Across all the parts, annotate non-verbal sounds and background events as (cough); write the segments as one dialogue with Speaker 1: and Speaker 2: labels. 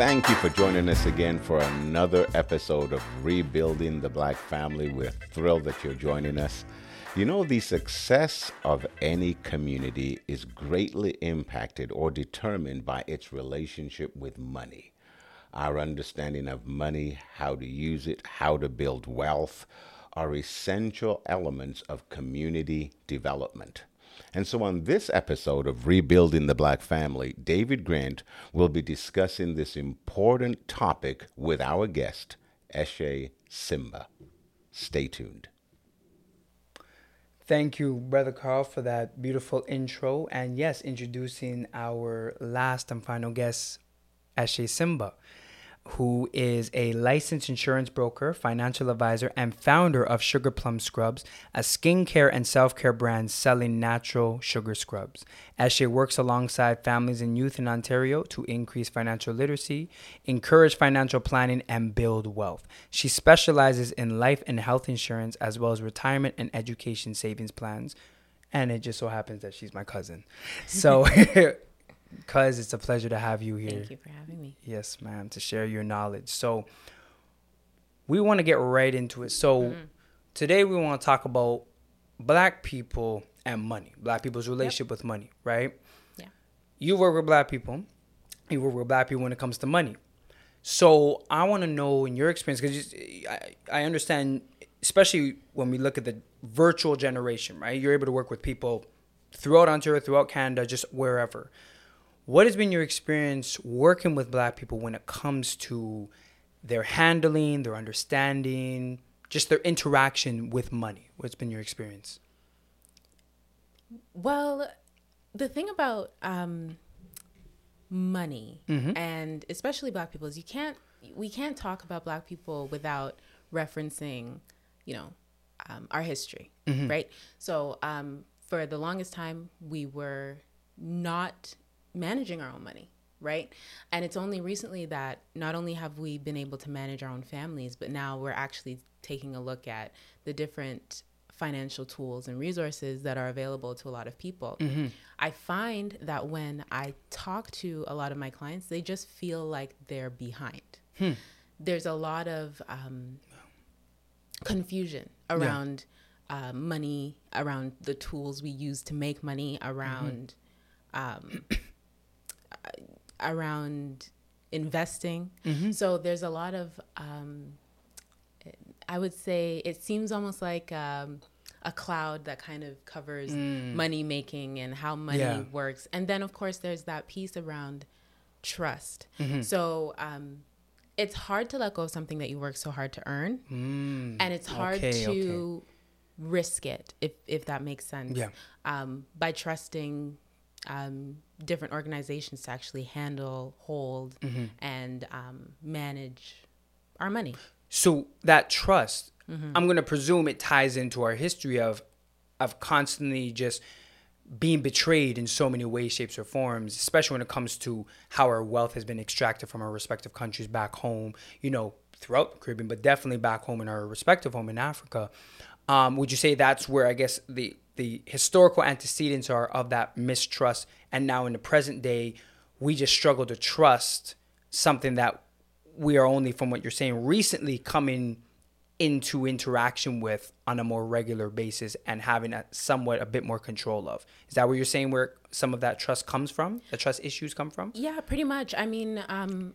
Speaker 1: Thank you for joining us again for another episode of Rebuilding the Black Family. We're thrilled that you're joining us. You know, the success of any community is greatly impacted or determined by its relationship with money. Our understanding of money, how to use it, how to build wealth are essential elements of community development. And so, on this episode of Rebuilding the Black Family, David Grant will be discussing this important topic with our guest, Eshe Simba. Stay tuned.
Speaker 2: Thank you, Brother Carl, for that beautiful intro. And yes, introducing our last and final guest, Eshe Simba who is a licensed insurance broker, financial advisor, and founder of Sugar Plum Scrubs, a skincare and self care brand selling natural sugar scrubs. Eshe works alongside families and youth in Ontario to increase financial literacy, encourage financial planning, and build wealth. She specializes in life and health insurance as well as retirement and education savings plans. And it just so happens that she's my cousin. So (laughs) (laughs) Cuz it's a pleasure to have you here.
Speaker 3: Thank you for having me.
Speaker 2: Yes, ma'am, to share your knowledge. So we want to get right into it. So mm-hmm. today we want to talk about black people and money. Black people's relationship yep. with money, right?
Speaker 3: Yeah.
Speaker 2: You work with black people. You work with black people when it comes to money. So I want to know in your experience because I, I understand, especially when we look at the virtual generation, right? You're able to work with people throughout Ontario, throughout Canada, just wherever. What has been your experience working with black people when it comes to their handling, their understanding, just their interaction with money? What's been your experience?
Speaker 3: Well, the thing about um, money mm-hmm. and especially black people is you can't we can't talk about black people without referencing, you know, um, our history, mm-hmm. right? So um, for the longest time, we were not managing our own money right? And it's only recently that not only have we been able to manage our own families, but now we're actually taking a look at the different financial tools and resources that are available to a lot of people. Mm-hmm. I find that when I talk to a lot of my clients, they just feel like they're behind. Hmm. There's a lot of um, confusion around yeah. uh, money, around the tools we use to make money, around. Mm-hmm. Um, around investing. Mm-hmm. So there's a lot of, um, I would say, it seems almost like um, a cloud that kind of covers mm. money making and how money yeah. works. And then, of course, there's that piece around trust. Mm-hmm. So, um, it's hard to let go of something that you work so hard to earn, mm. and it's hard okay, to okay. risk it if if that makes sense.
Speaker 2: Yeah.
Speaker 3: Um, by trusting um, different organizations to actually handle, hold, mm-hmm. and um, manage our money.
Speaker 2: So that trust, mm-hmm. I'm going to presume it ties into our history of of constantly just being betrayed in so many ways, shapes, or forms, especially when it comes to how our wealth has been extracted from our respective countries back home, you know, throughout the Caribbean, but definitely back home in our respective home in Africa. Um, would you say that's where I guess the the historical antecedents are of that mistrust, and now in the present day, we just struggle to trust something that we are only, from what you're saying, recently coming into interaction with on a more regular basis and having a somewhat a bit more control of. Is that what you're saying where some of that trust comes from? The trust issues come from?
Speaker 3: Yeah, pretty much. I mean, um,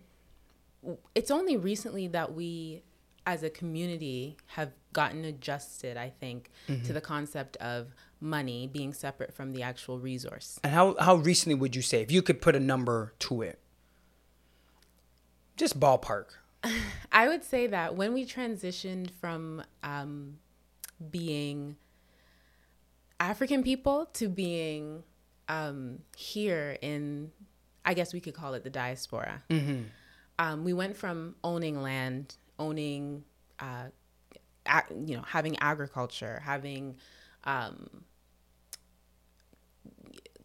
Speaker 3: it's only recently that we as a community have gotten adjusted, I think, mm-hmm. to the concept of money being separate from the actual resource.
Speaker 2: And how, how recently would you say, if you could put a number to it? Just ballpark. (laughs)
Speaker 3: I would say that when we transitioned from um, being African people to being um, here in, I guess we could call it the diaspora, mm-hmm. um, we went from owning land, owning, uh, ag- you know, having agriculture, having um,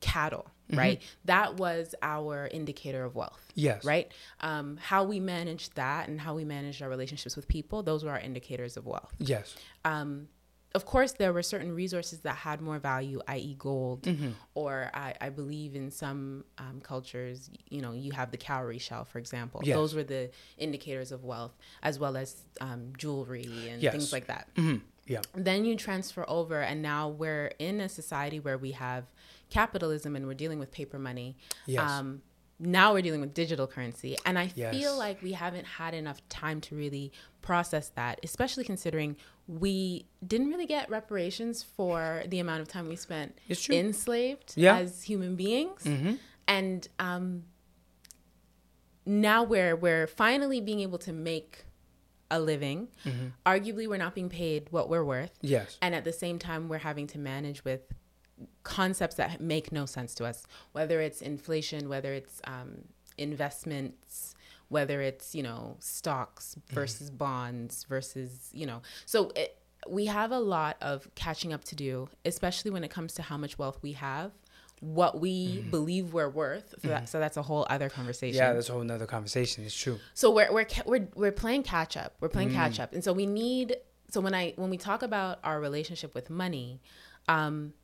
Speaker 3: cattle, mm-hmm. right? That was our indicator of wealth.
Speaker 2: Yes.
Speaker 3: Right? Um, how we managed that and how we managed our relationships with people, those were our indicators of wealth.
Speaker 2: Yes.
Speaker 3: Um, of course, there were certain resources that had more value, i.e., gold,
Speaker 2: Mm-hmm.
Speaker 3: or I, I believe in some um, cultures, you know, you have the cowrie shell, for example.
Speaker 2: Yes.
Speaker 3: Those were the indicators of wealth, as well as um, jewelry and
Speaker 2: Yes.
Speaker 3: things like that.
Speaker 2: Yeah.
Speaker 3: Then you transfer over, and now we're in a society where we have capitalism and we're dealing with paper money.
Speaker 2: Yes.
Speaker 3: Um, now we're dealing with digital currency. And I
Speaker 2: Yes.
Speaker 3: feel like we haven't had enough time to really process that, especially considering we didn't really get reparations for the amount of time we spent enslaved
Speaker 2: Yeah.
Speaker 3: as human beings. And um, now we're, we're finally being able to make a living. Arguably, we're not being paid what we're worth.
Speaker 2: Yes.
Speaker 3: And at the same time, we're having to manage with concepts that make no sense to us, whether it's inflation, whether it's um, investments, whether it's, you know, stocks versus bonds versus, you know, so it, we have a lot of catching up to do, especially when it comes to how much wealth we have, what we mm-hmm. believe we're worth. So, that, mm-hmm. so that's a whole other conversation.
Speaker 2: Yeah, that's a whole nother conversation. It's true.
Speaker 3: So we're we're we're we're playing catch up. We're playing catch mm. up, and so we need. So when I when we talk about our relationship with money, um,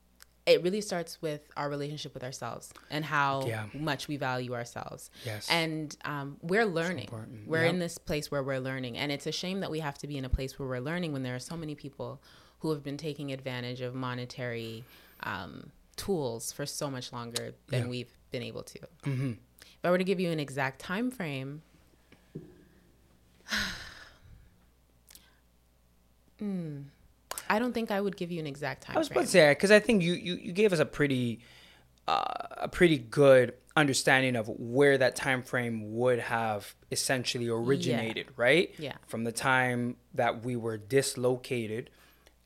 Speaker 3: it really starts with our relationship with ourselves and how
Speaker 2: Yeah.
Speaker 3: much we value ourselves.
Speaker 2: Yes.
Speaker 3: And um, we're learning. We're
Speaker 2: Yep.
Speaker 3: in this place where we're learning, and it's a shame that we have to be in a place where we're learning when there are so many people who have been taking advantage of monetary um, tools for so much longer than
Speaker 2: Yeah.
Speaker 3: we've been able to. If I were to give you an exact time frame, (sighs) Hmm. I don't think I would give you an exact time
Speaker 2: I was
Speaker 3: frame.
Speaker 2: about to say because I think you, you you gave us a pretty uh, a pretty good understanding of where that time frame would have essentially originated, right?
Speaker 3: Yeah.
Speaker 2: From the time that we were dislocated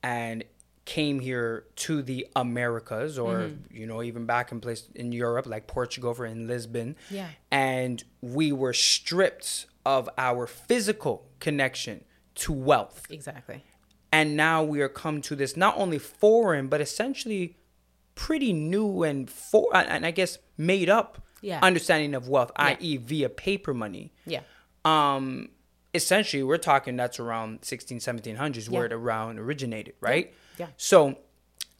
Speaker 2: and came here to the Americas, or
Speaker 3: Mm-hmm.
Speaker 2: you know even back in place in Europe, like Portugal or in Lisbon.
Speaker 3: Yeah.
Speaker 2: And we were stripped of our physical connection to wealth
Speaker 3: exactly.
Speaker 2: And now we are come to this not only foreign but essentially pretty new and for and I guess made up
Speaker 3: Yeah.
Speaker 2: understanding of wealth,
Speaker 3: Yeah.
Speaker 2: i.e., via paper money.
Speaker 3: Yeah.
Speaker 2: Um, essentially, we're talking that's around 16, 1700s where
Speaker 3: Yeah.
Speaker 2: it around originated, right?
Speaker 3: Yeah.
Speaker 2: So,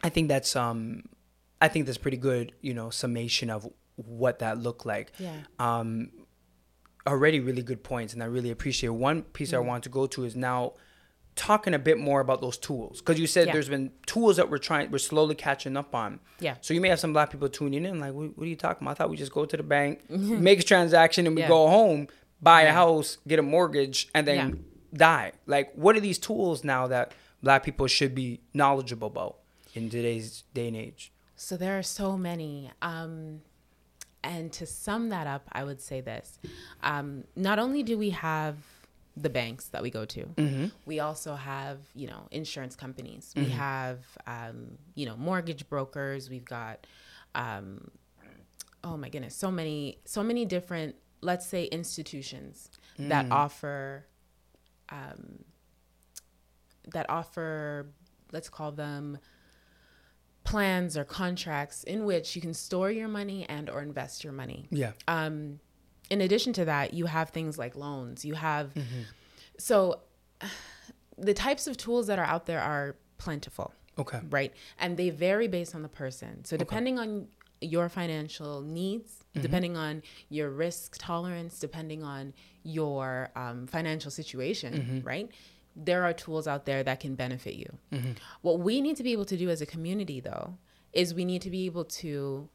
Speaker 2: I think that's um, I think that's pretty good, you know, summation of what that looked like.
Speaker 3: Yeah.
Speaker 2: Um, already really good points, and I really appreciate. One piece
Speaker 3: Mm.
Speaker 2: I want to go to is now talking a bit more about those tools because you said
Speaker 3: Yeah.
Speaker 2: there's been tools that we're trying we're slowly catching up on
Speaker 3: Yeah.
Speaker 2: so you may have some black people tuning in like what, what are you talking about i thought we just go to the bank (laughs) make a transaction and we
Speaker 3: Yeah.
Speaker 2: go home buy a house get a mortgage and then
Speaker 3: Yeah.
Speaker 2: die like what are these tools now that black people should be knowledgeable about in today's day and age
Speaker 3: So there are so many. Um, and to sum that up, I would say this. Um, not only do we have the banks that we go to, we also have, you know, insurance companies. We have, um, you know, mortgage brokers. We've got, um, oh my goodness, so many, so many different, let's say, institutions that offer, um, that offer, let's call them plans or contracts in which you can store your money and or invest your money.
Speaker 2: yeah
Speaker 3: Um, in addition to that, you have things like loans. You have so (sighs) the types of tools that are out there are plentiful,
Speaker 2: okay
Speaker 3: right? And they vary based on the person. So depending on your financial needs, depending on your risk tolerance, depending on your um, financial situation, right? There are tools out there that can benefit you. What we need to be able to do as a community, though, is we need to be able to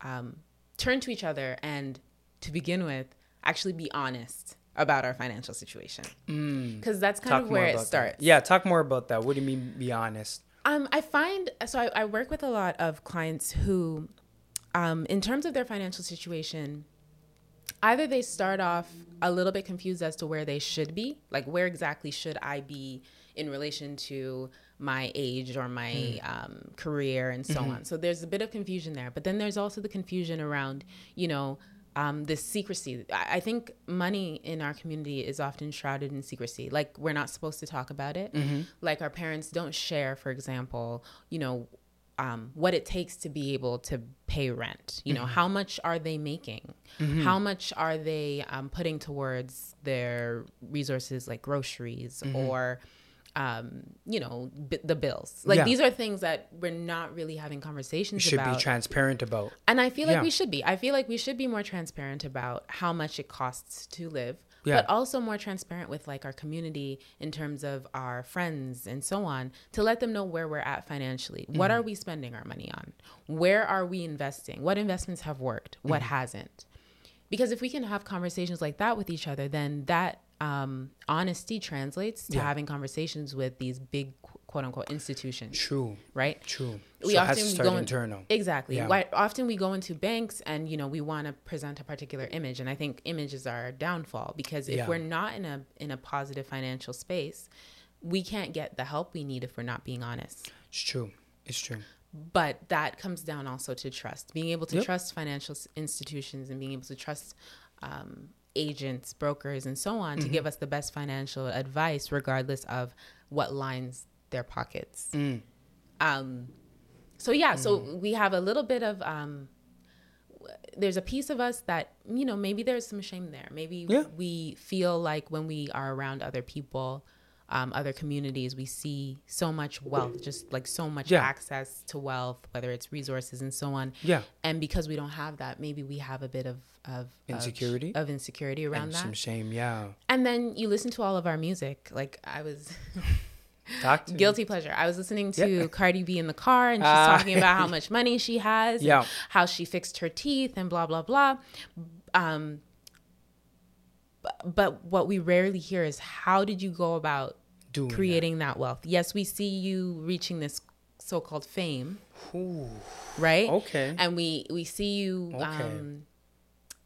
Speaker 3: um, turn to each other and, to begin with, actually be honest about our financial situation. Because that's kind of where it starts.
Speaker 2: that. yeah talk more about that what do you mean be honest
Speaker 3: Um, I find so I, I work with a lot of clients who, um, in terms of their financial situation, either they start off a little bit confused as to where they should be, like where exactly should I be in relation to my age or my um, career and so on. So there's a bit of confusion there, but then there's also the confusion around, you know. Um, this secrecy. I I think money in our community is often shrouded in secrecy. Like we're not supposed to talk about it. Like our parents don't share, for example, you know, um, what it takes to be able to pay rent. You know, how much are they making? How much are they um, putting towards their resources like groceries or um, you know, b- the bills. Like
Speaker 2: Yeah.
Speaker 3: these are things that we're not really having conversations
Speaker 2: should
Speaker 3: about.
Speaker 2: Should be transparent about.
Speaker 3: And I feel like
Speaker 2: Yeah.
Speaker 3: we should be. I feel like we should be more transparent about how much it costs to live,
Speaker 2: Yeah.
Speaker 3: but also more transparent with like our community in terms of our friends and so on to let them know where we're at financially. What
Speaker 2: Mm-hmm.
Speaker 3: are we spending our money on? Where are we investing? What investments have worked? What
Speaker 2: Mm-hmm.
Speaker 3: hasn't? Because if we can have conversations like that with each other, then that um, honesty translates to
Speaker 2: Yeah.
Speaker 3: having conversations with these big quote unquote institutions,
Speaker 2: True.
Speaker 3: right?
Speaker 2: True.
Speaker 3: we
Speaker 2: so it
Speaker 3: often
Speaker 2: has to
Speaker 3: we
Speaker 2: start
Speaker 3: go in-
Speaker 2: internal.
Speaker 3: Exactly.
Speaker 2: Yeah.
Speaker 3: Why often we go into banks and you know we want to present a particular image, and I think images are our downfall because if
Speaker 2: Yeah.
Speaker 3: we're not in a in a positive financial space, we can't get the help we need if we're not being honest.
Speaker 2: It's true. It's true.
Speaker 3: But that comes down also to trust, being able to
Speaker 2: Yep.
Speaker 3: trust financial institutions and being able to trust um, agents, brokers, and so on to
Speaker 2: Mm-hmm.
Speaker 3: give us the best financial advice, regardless of what lines their pockets.
Speaker 2: Mm.
Speaker 3: Um, so yeah, so we have a little bit of um, there's a piece of us that you know maybe there's some shame there. Maybe
Speaker 2: Yeah.
Speaker 3: we feel like when we are around other people. Um, other communities, we see so much wealth, just like so much
Speaker 2: Yeah.
Speaker 3: access to wealth, whether it's resources and so on.
Speaker 2: Yeah.
Speaker 3: And because we don't have that, maybe we have a bit of of of-
Speaker 2: Insecurity?
Speaker 3: of, insecurity around
Speaker 2: And
Speaker 3: that.
Speaker 2: some shame. Yeah.
Speaker 3: And then you listen to all of our music. Like I was (laughs)
Speaker 2: to me.
Speaker 3: guilty pleasure. I was listening to
Speaker 2: Yeah.
Speaker 3: Cardi B in the car, and she's
Speaker 2: Ah.
Speaker 3: talking about how (laughs) much money she has,
Speaker 2: Yeah.
Speaker 3: how she fixed her teeth, and blah blah blah. Um, but, what we rarely hear is how did you go about
Speaker 2: Doing
Speaker 3: creating that wealth? Yes, we see you reaching this so-called fame,
Speaker 2: Ooh.
Speaker 3: right?
Speaker 2: Okay.
Speaker 3: And we we see you,
Speaker 2: Okay.
Speaker 3: um,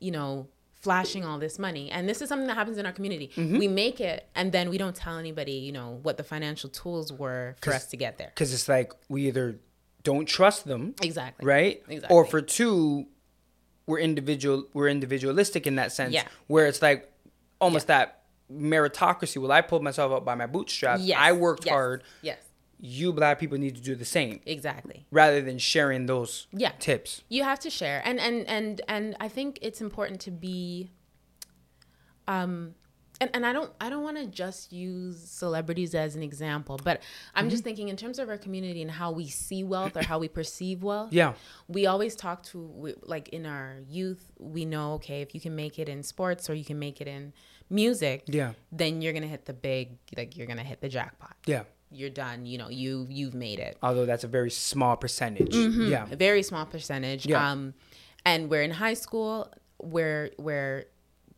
Speaker 3: you know, flashing all this money, and this is something that happens in our community.
Speaker 2: Mm-hmm.
Speaker 3: We make it, and then we don't tell anybody, you know, what the financial tools were for us to get there.
Speaker 2: Because it's like we either don't trust them,
Speaker 3: Exactly.
Speaker 2: right?
Speaker 3: Exactly.
Speaker 2: Or for two, we're individual. We're individualistic in that sense.
Speaker 3: Yeah.
Speaker 2: Where it's like almost that meritocracy. Well, I pulled myself up by my bootstraps.
Speaker 3: Yes.
Speaker 2: I worked
Speaker 3: yes,
Speaker 2: hard.
Speaker 3: Yes.
Speaker 2: You black people need to do the same,
Speaker 3: Exactly.
Speaker 2: rather than sharing those
Speaker 3: Yeah.
Speaker 2: tips.
Speaker 3: You have to share, and and and and I think it's important to be. Um, and, and I don't I don't want to just use celebrities as an example, but I'm
Speaker 2: Mm-hmm.
Speaker 3: just thinking in terms of our community and how we see wealth or how we perceive wealth.
Speaker 2: Yeah.
Speaker 3: we always talk to we- like in our youth we know okay if you can make it in sports or you can make it in music
Speaker 2: Yeah.
Speaker 3: then you're gonna hit the big like you're gonna hit the jackpot
Speaker 2: Yeah.
Speaker 3: you're done you know you you've made it
Speaker 2: Although that's a very small percentage.
Speaker 3: Mm-hmm.
Speaker 2: Yeah.
Speaker 3: a very small percentage
Speaker 2: Yeah.
Speaker 3: um and we're in high school where we're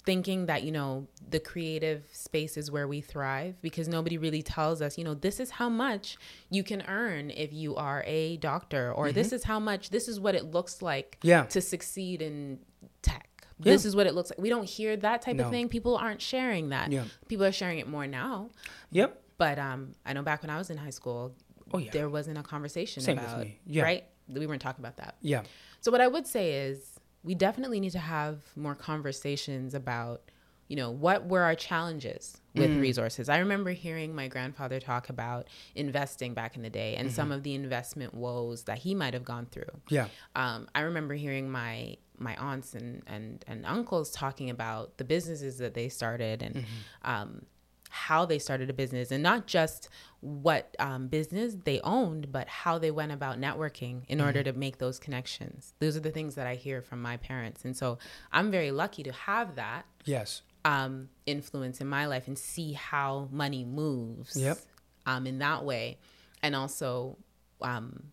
Speaker 3: thinking that you know the creative space is where we thrive because nobody really tells us you know this is how much you can earn if you are a doctor or this is how much this is what it looks like
Speaker 2: Mm-hmm. Yeah.
Speaker 3: to succeed in tech
Speaker 2: Yeah.
Speaker 3: this is what it looks like we don't hear that type
Speaker 2: No.
Speaker 3: of thing people aren't sharing that
Speaker 2: Yeah.
Speaker 3: people are sharing it more now
Speaker 2: Yep.
Speaker 3: but um i know back when i was in high school
Speaker 2: Oh, yeah.
Speaker 3: there wasn't a conversation
Speaker 2: Same
Speaker 3: about
Speaker 2: me. Yeah.
Speaker 3: right we weren't talking about that
Speaker 2: Yeah.
Speaker 3: so what I would say is we definitely need to have more conversations about, you know, what were our challenges with
Speaker 2: Mm.
Speaker 3: resources. I remember hearing my grandfather talk about investing back in the day and
Speaker 2: Mm-hmm.
Speaker 3: some of the investment woes that he might have gone through.
Speaker 2: Yeah.
Speaker 3: Um, I remember hearing my my aunts and, and, and uncles talking about the businesses that they started and um, how they started a business and not just what um, business they owned, but how they went about networking in order to make those connections. Those are the things that I hear from my parents. And so I'm very lucky to have that
Speaker 2: Yes.
Speaker 3: um, influence in my life and see how money moves
Speaker 2: Yep.
Speaker 3: um, in that way. And also um,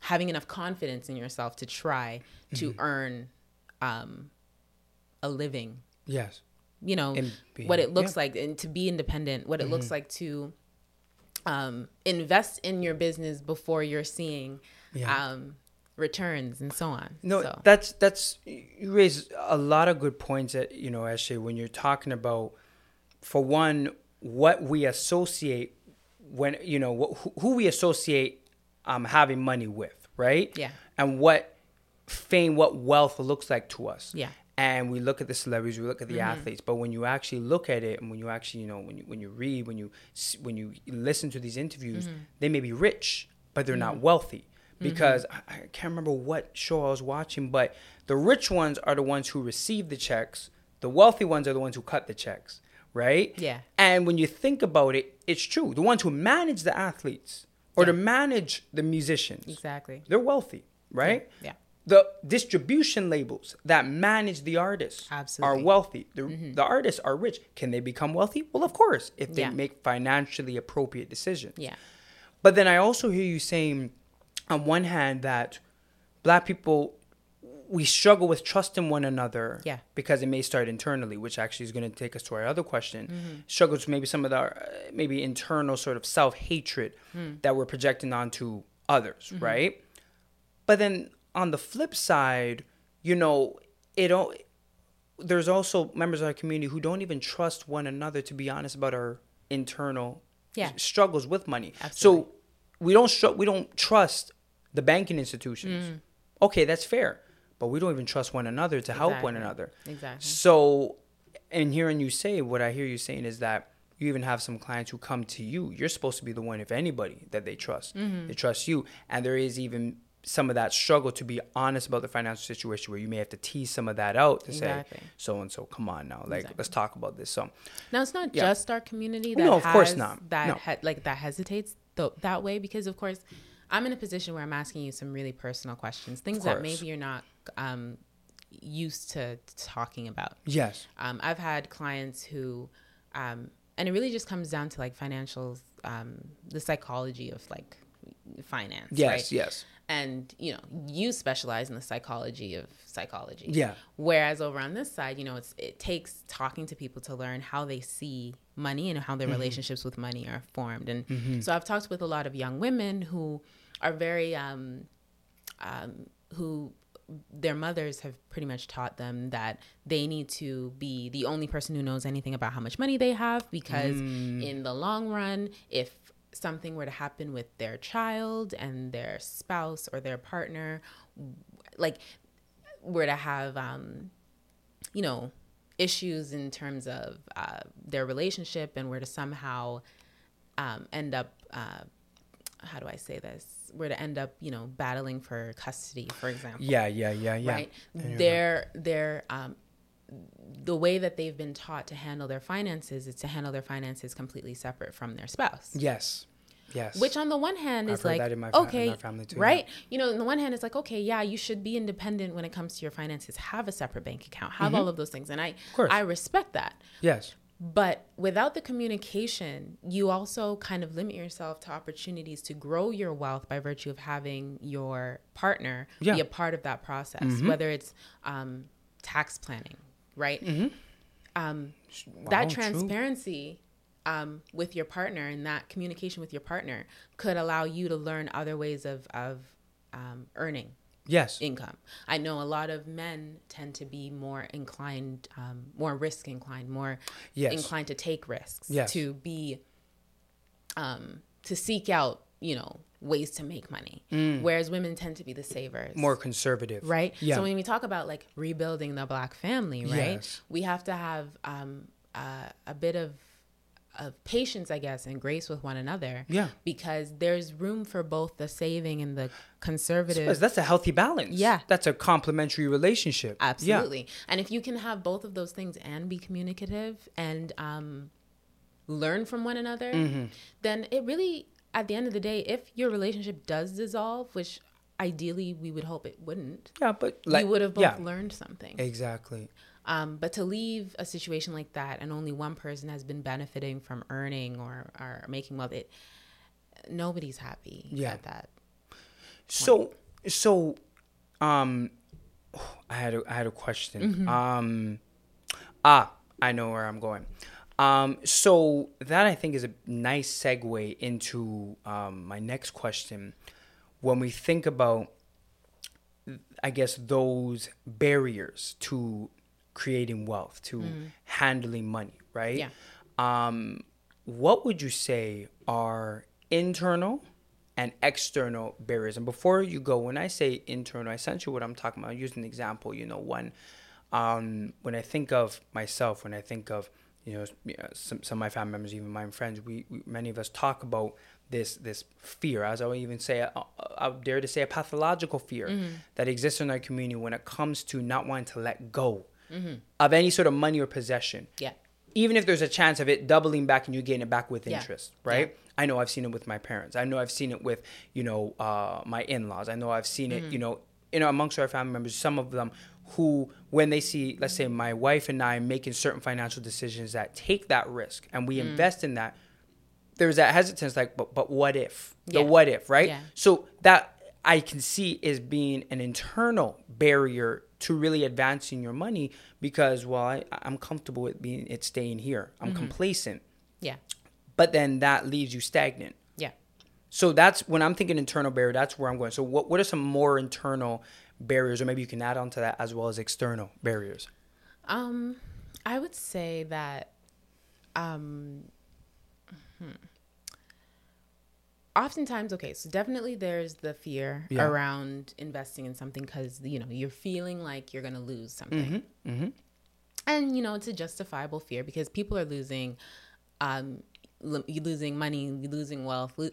Speaker 3: having enough confidence in yourself to try to
Speaker 2: Mm-hmm.
Speaker 3: earn um, a living
Speaker 2: Yes.
Speaker 3: You know
Speaker 2: be-
Speaker 3: what it looks
Speaker 2: yeah. Mm-hmm.
Speaker 3: like and to be independent what it looks like to um, invest in your business before you're seeing
Speaker 2: Yeah.
Speaker 3: um, returns and so on
Speaker 2: No,
Speaker 3: so,
Speaker 2: that's that's you raise a lot of good points that you know, Eshe, when you're talking about, for one, what we associate when you know wh- who- who we associate um having money with, right?
Speaker 3: Yeah.
Speaker 2: And what fame, what wealth looks like to us.
Speaker 3: Yeah.
Speaker 2: And we look at the celebrities, we look at the mm-hmm. athletes, but when you actually look at it, and when you actually, you know, when you when you read, when you when you listen to these interviews, mm-hmm. they may be rich, but they're not mm-hmm. wealthy because I, I can't remember what show I was watching, but the rich ones are the ones who receive the checks, the wealthy ones are the ones who cut the checks, right?
Speaker 3: Yeah.
Speaker 2: And when you think about it, it's true. The ones who manage the athletes or to manage the musicians,
Speaker 3: Exactly.
Speaker 2: they're wealthy, right?
Speaker 3: Yeah.
Speaker 2: The distribution labels that manage the artists
Speaker 3: Absolutely. Mm-hmm.
Speaker 2: are wealthy. The, the artists are rich. Can they become wealthy? Well, of course, if they
Speaker 3: Yeah.
Speaker 2: make financially appropriate decisions.
Speaker 3: Yeah.
Speaker 2: But then I also hear you saying, on one hand, that black people we struggle with trusting one another.
Speaker 3: Yeah.
Speaker 2: Because it may start internally, which actually is going to take us to our other question.
Speaker 3: Mm-hmm.
Speaker 2: Struggles maybe some of the uh, maybe internal sort of self hatred
Speaker 3: Hmm.
Speaker 2: that we're projecting onto others,
Speaker 3: Mm-hmm.
Speaker 2: right? But then on the flip side, you know, it all there's also members of our community who don't even trust one another to be honest about our internal
Speaker 3: Yeah.
Speaker 2: struggles with money.
Speaker 3: Absolutely.
Speaker 2: So we don't str- we don't trust the banking institutions.
Speaker 3: Mm.
Speaker 2: Okay, that's fair, but we don't even trust one another to help one another.
Speaker 3: Exactly.
Speaker 2: So, and hearing you say what I hear you saying is that you even have some clients who come to you. You're supposed to be the one, if anybody, that they trust.
Speaker 3: Mm-hmm.
Speaker 2: They trust you, and there is even some of that struggle to be honest about the financial situation where you may have to tease some of that out to
Speaker 3: Exactly.
Speaker 2: say so and so come on now like
Speaker 3: Exactly.
Speaker 2: let's talk about this so
Speaker 3: Now it's not
Speaker 2: Yeah.
Speaker 3: just our community that
Speaker 2: No, of course not.
Speaker 3: that
Speaker 2: No.
Speaker 3: he- like that hesitates th- that way because of course I'm in a position where I'm asking you some really personal questions, things that maybe you're not um, used to talking about.
Speaker 2: yes
Speaker 3: Um, I've had clients who, um, and it really just comes down to like financial, um, the psychology of like finance.
Speaker 2: yes
Speaker 3: right?
Speaker 2: yes
Speaker 3: and you know you specialize in the psychology of psychology.
Speaker 2: Yeah.
Speaker 3: whereas over on this side you know it's it takes talking to people to learn how they see money and how their relationships with money are formed. And so i've talked with a lot of young women who are very um, um who their mothers have pretty much taught them that they need to be the only person who knows anything about how much money they have because in the long run if something were to happen with their child and their spouse or their partner like were to have um you know issues in terms of uh, their relationship and were to somehow um, end up uh, how do i say this? Were to end up you know battling for custody for example.
Speaker 2: Yeah yeah yeah yeah.
Speaker 3: Right? They're they're um the way that they've been taught to handle their finances is to handle their finances completely separate from their spouse.
Speaker 2: Yes yes.
Speaker 3: Which on the one hand
Speaker 2: I've
Speaker 3: is like
Speaker 2: in my fa-
Speaker 3: okay
Speaker 2: too,
Speaker 3: right? You know on the one hand it's like okay yeah you should be independent when it comes to your finances. Have a separate bank account. Have all of those things. And i
Speaker 2: Mm-hmm.
Speaker 3: i respect that.
Speaker 2: Yes.
Speaker 3: But without the communication you also kind of limit yourself to opportunities to grow your wealth by virtue of having your partner
Speaker 2: Yeah. Mm-hmm.
Speaker 3: be a part of that process whether it's um, tax planning right? Um,
Speaker 2: Wow,
Speaker 3: that transparency um, with your partner and that communication with your partner could allow you to learn other ways of, of um, earning
Speaker 2: yes
Speaker 3: income. I know a lot of men tend to be more inclined, um, more risk inclined, more
Speaker 2: Yes.
Speaker 3: inclined to take risks,
Speaker 2: Yes.
Speaker 3: to be, um, to seek out, you know, ways to make money. Whereas women tend to be the savers.
Speaker 2: more conservative
Speaker 3: right?
Speaker 2: yeah
Speaker 3: So when we talk about like rebuilding the black family, right?
Speaker 2: Yes.
Speaker 3: We have to have um, uh, a bit of of patience, I guess, and grace with one another.
Speaker 2: Yeah.
Speaker 3: Because there's room for both the saving and the conservative.
Speaker 2: Because that's a healthy balance
Speaker 3: Yeah.
Speaker 2: that's a complementary relationship Yeah.
Speaker 3: Absolutely. And if you can have both of those things and be communicative and um, learn from one another,
Speaker 2: Mm-hmm.
Speaker 3: then it really, at the end of the day, if your relationship does dissolve, which ideally we would hope it wouldn't,
Speaker 2: yeah but like
Speaker 3: you would have both
Speaker 2: yeah
Speaker 3: learned something.
Speaker 2: exactly
Speaker 3: Um, but to leave a situation like that and only one person has been benefiting from earning or, or making wealth, it nobody's happy
Speaker 2: Yeah.
Speaker 3: at that.
Speaker 2: So, so, um, I had a, I had a question. Um, ah, I know where I'm going. Um, so that I think is a nice segue into um, my next question. When we think about, I guess those barriers to creating wealth, to handling money, right?
Speaker 3: Yeah.
Speaker 2: Um, what would you say are internal and external barriers? And before you go, when I say internal, essentially what I'm talking about, I'll use an example, you know, one, um, when I think of myself, when I think of, you know, some, some of my family members, even my friends, we, we many of us talk about this this fear, as I would even say, I, I dare to say, a pathological fear that exists in our community when it comes to not wanting to let go of any sort of money or possession
Speaker 3: Yeah.
Speaker 2: even if there's a chance of it doubling back and you getting it back with
Speaker 3: Yeah.
Speaker 2: interest, right? I know I've seen it with my parents. I know I've seen it with, you know, uh, my in-laws. I know I've seen
Speaker 3: Mm-hmm.
Speaker 2: it, you know, you know, amongst our family members, some of them who, when they see, let's say, my wife and I making certain financial decisions that take that risk and we
Speaker 3: Mm.
Speaker 2: invest in that, there's that hesitance, like, but but what if? The
Speaker 3: Yeah.
Speaker 2: what if, right?
Speaker 3: Yeah.
Speaker 2: So that I can see is being an internal barrier to really advancing your money because, well, I, I'm comfortable with being it staying here. I'm
Speaker 3: Mm-hmm.
Speaker 2: complacent,
Speaker 3: Yeah.
Speaker 2: but then that leaves you stagnant.
Speaker 3: Yeah.
Speaker 2: So that's when I'm thinking internal barrier. That's where I'm going. So what what are some more internal barriers, or maybe you can add on to that as well as external barriers?
Speaker 3: Um, I would say that, um, hmm. Oftentimes, okay, so definitely there's the fear
Speaker 2: Yeah.
Speaker 3: around investing in something because you know you're feeling like you're gonna lose something,
Speaker 2: Mm-hmm.
Speaker 3: and you know it's a justifiable fear because people are losing, um, lo- losing money, losing wealth. Lo-